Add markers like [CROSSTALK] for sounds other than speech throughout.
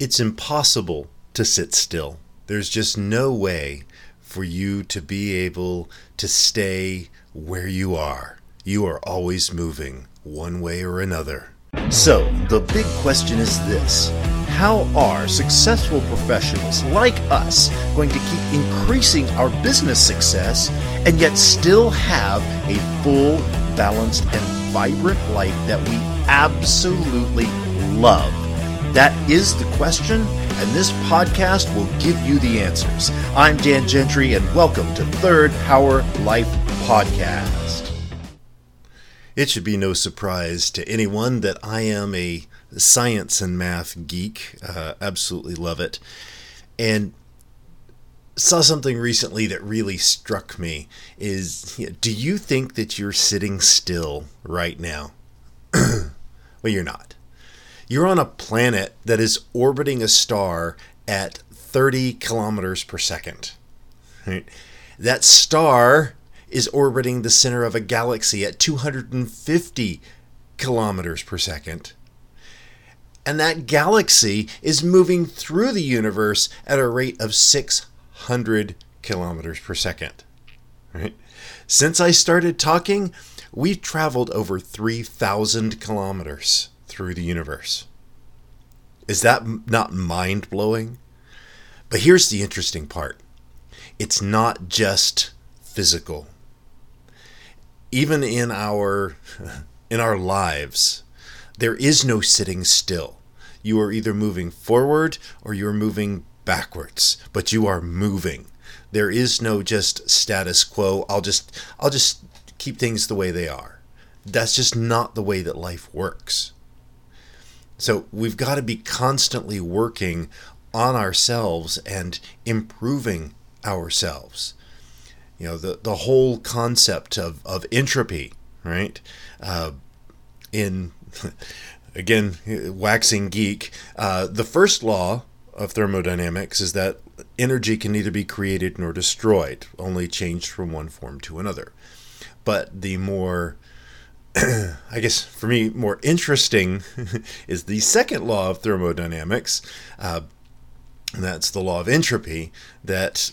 It's impossible to sit still. There's just no way for you to be able to stay where you are. You are always moving one way or another. So, the big question is this How are successful professionals like us going to keep increasing our business success and yet still have a full, balanced, and vibrant life that we absolutely love? That is the question, and this podcast will give you the answers. I'm Dan Gentry, and welcome to Third Power Life Podcast. It should be no surprise to anyone that I am a science and math geek. Uh, absolutely love it. And saw something recently that really struck me is you know, do you think that you're sitting still right now? [CLEARS THROAT] well, you're not. You're on a planet that is orbiting a star at 30 kilometers per second. Right? That star is orbiting the center of a galaxy at 250 kilometers per second. And that galaxy is moving through the universe at a rate of 600 kilometers per second. Right? Since I started talking, we've traveled over 3,000 kilometers through the universe. Is that not mind blowing? But here's the interesting part it's not just physical. Even in our [LAUGHS] in our lives, there is no sitting still. You are either moving forward or you're moving backwards, but you are moving. There is no just status quo. I'll just I'll just keep things the way they are. That's just not the way that life works. So we've got to be constantly working on ourselves and improving ourselves. You know, the, the whole concept of, of entropy, right? Uh, in, [LAUGHS] again, waxing geek, uh, the first law of thermodynamics is that energy can neither be created nor destroyed, only changed from one form to another. But the more [CLEARS THROAT] I guess for me, more interesting [LAUGHS] is the second law of thermodynamics. Uh, and that's the law of entropy. That,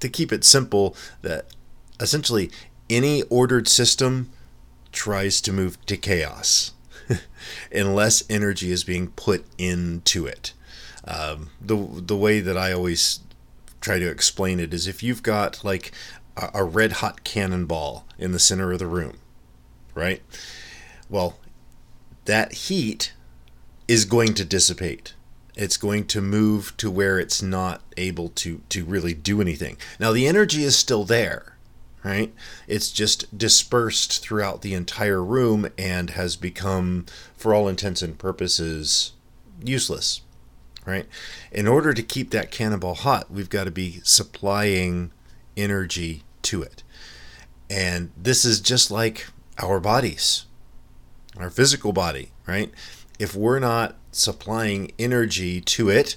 to keep it simple, that essentially any ordered system tries to move to chaos [LAUGHS] unless energy is being put into it. Um, the the way that I always try to explain it is if you've got like a, a red hot cannonball in the center of the room right? Well, that heat is going to dissipate. It's going to move to where it's not able to, to really do anything. Now, the energy is still there, right? It's just dispersed throughout the entire room and has become, for all intents and purposes, useless, right? In order to keep that cannonball hot, we've got to be supplying energy to it. And this is just like our bodies, our physical body, right? If we're not supplying energy to it,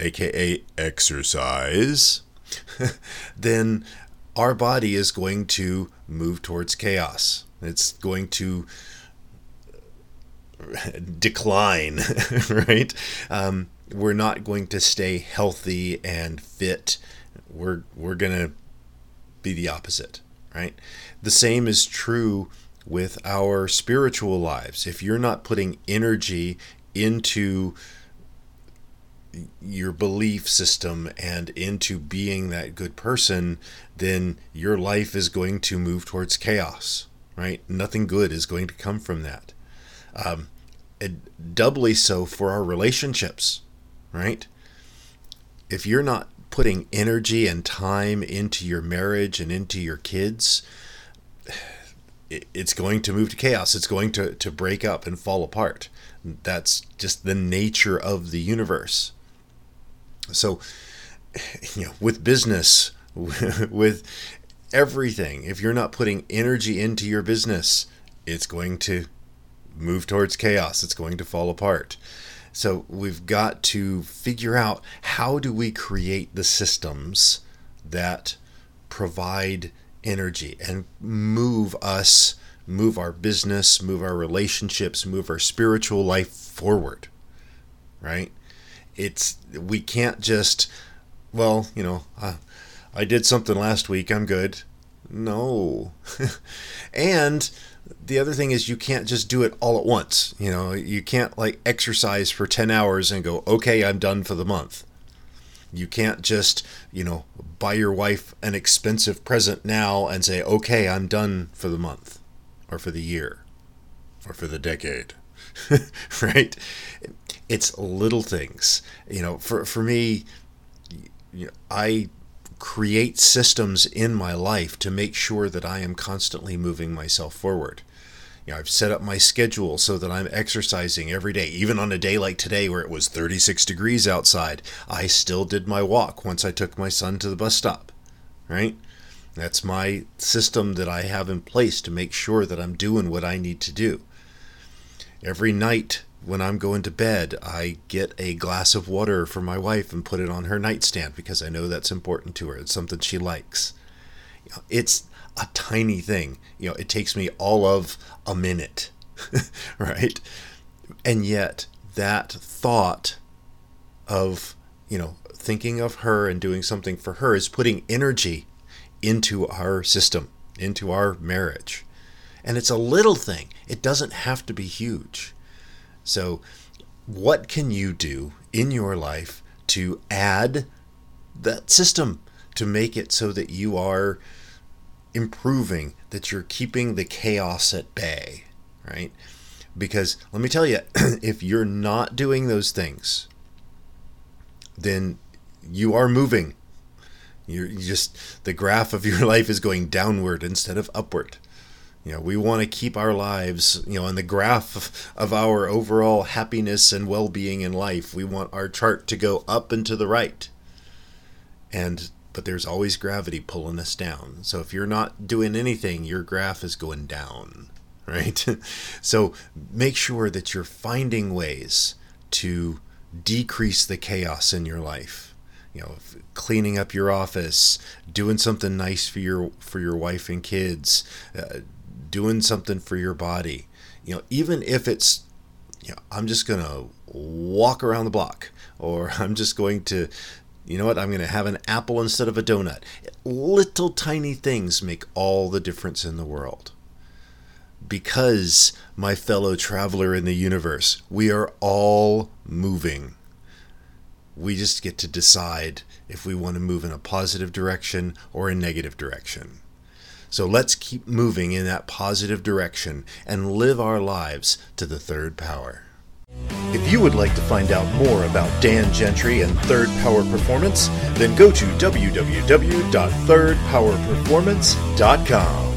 aka exercise, [LAUGHS] then our body is going to move towards chaos. It's going to [LAUGHS] decline, [LAUGHS] right? Um, we're not going to stay healthy and fit. We're we're gonna be the opposite, right? The same is true with our spiritual lives. If you're not putting energy into your belief system and into being that good person, then your life is going to move towards chaos, right? Nothing good is going to come from that. Um, doubly so for our relationships, right? If you're not putting energy and time into your marriage and into your kids, it's going to move to chaos. It's going to, to break up and fall apart. That's just the nature of the universe. So, [LAUGHS] you know, with business, [LAUGHS] with everything, if you're not putting energy into your business, it's going to move towards chaos. It's going to fall apart. So, we've got to figure out how do we create the systems that provide energy and move us, move our business, move our relationships, move our spiritual life forward, right? It's we can't just well, you know, uh, I did something last week, I'm good. No. [LAUGHS] and the other thing is you can't just do it all at once. You know, you can't like exercise for 10 hours and go, "Okay, I'm done for the month." You can't just, you know, buy your wife an expensive present now and say, "Okay, I'm done for the month or for the year or for the decade." [LAUGHS] right? It's little things. You know, for for me, I create systems in my life to make sure that I am constantly moving myself forward. You know, I've set up my schedule so that I'm exercising every day. Even on a day like today where it was 36 degrees outside, I still did my walk once I took my son to the bus stop. Right? That's my system that I have in place to make sure that I'm doing what I need to do. Every night when I'm going to bed, I get a glass of water for my wife and put it on her nightstand because I know that's important to her. It's something she likes. It's a tiny thing. You know, it takes me all of a minute, [LAUGHS] right? And yet, that thought of, you know, thinking of her and doing something for her is putting energy into our system, into our marriage. And it's a little thing, it doesn't have to be huge. So, what can you do in your life to add that system to make it so that you are improving, that you're keeping the chaos at bay, right? Because let me tell you, [CLEARS THROAT] if you're not doing those things, then you are moving. You're just, the graph of [LAUGHS] your life is going downward instead of upward. You know, we want to keep our lives, you know, on the graph of, [LAUGHS] of our overall happiness and well being in life. We want our chart to go up and to the right. And but there's always gravity pulling us down. So if you're not doing anything, your graph is going down, [LAUGHS] right? so make sure that you're finding ways to decrease the chaos in your life. You know, cleaning up your office, doing something nice for your for your wife and kids, uh, doing something for your body. You know, even if it's, you know, I'm just going to walk around the block or [LAUGHS] I'm just going to, you know what, I'm going to have an apple instead of a donut. Little tiny things make all the difference in the world. Because, my fellow traveler in the universe, we are all moving. We just get to decide if we want to move in a positive direction or a negative direction. So let's keep moving in that positive direction and live our lives to the third power. If you would like to find out more about Dan Gentry and Third Power Performance, then go to www.thirdpowerperformance.com.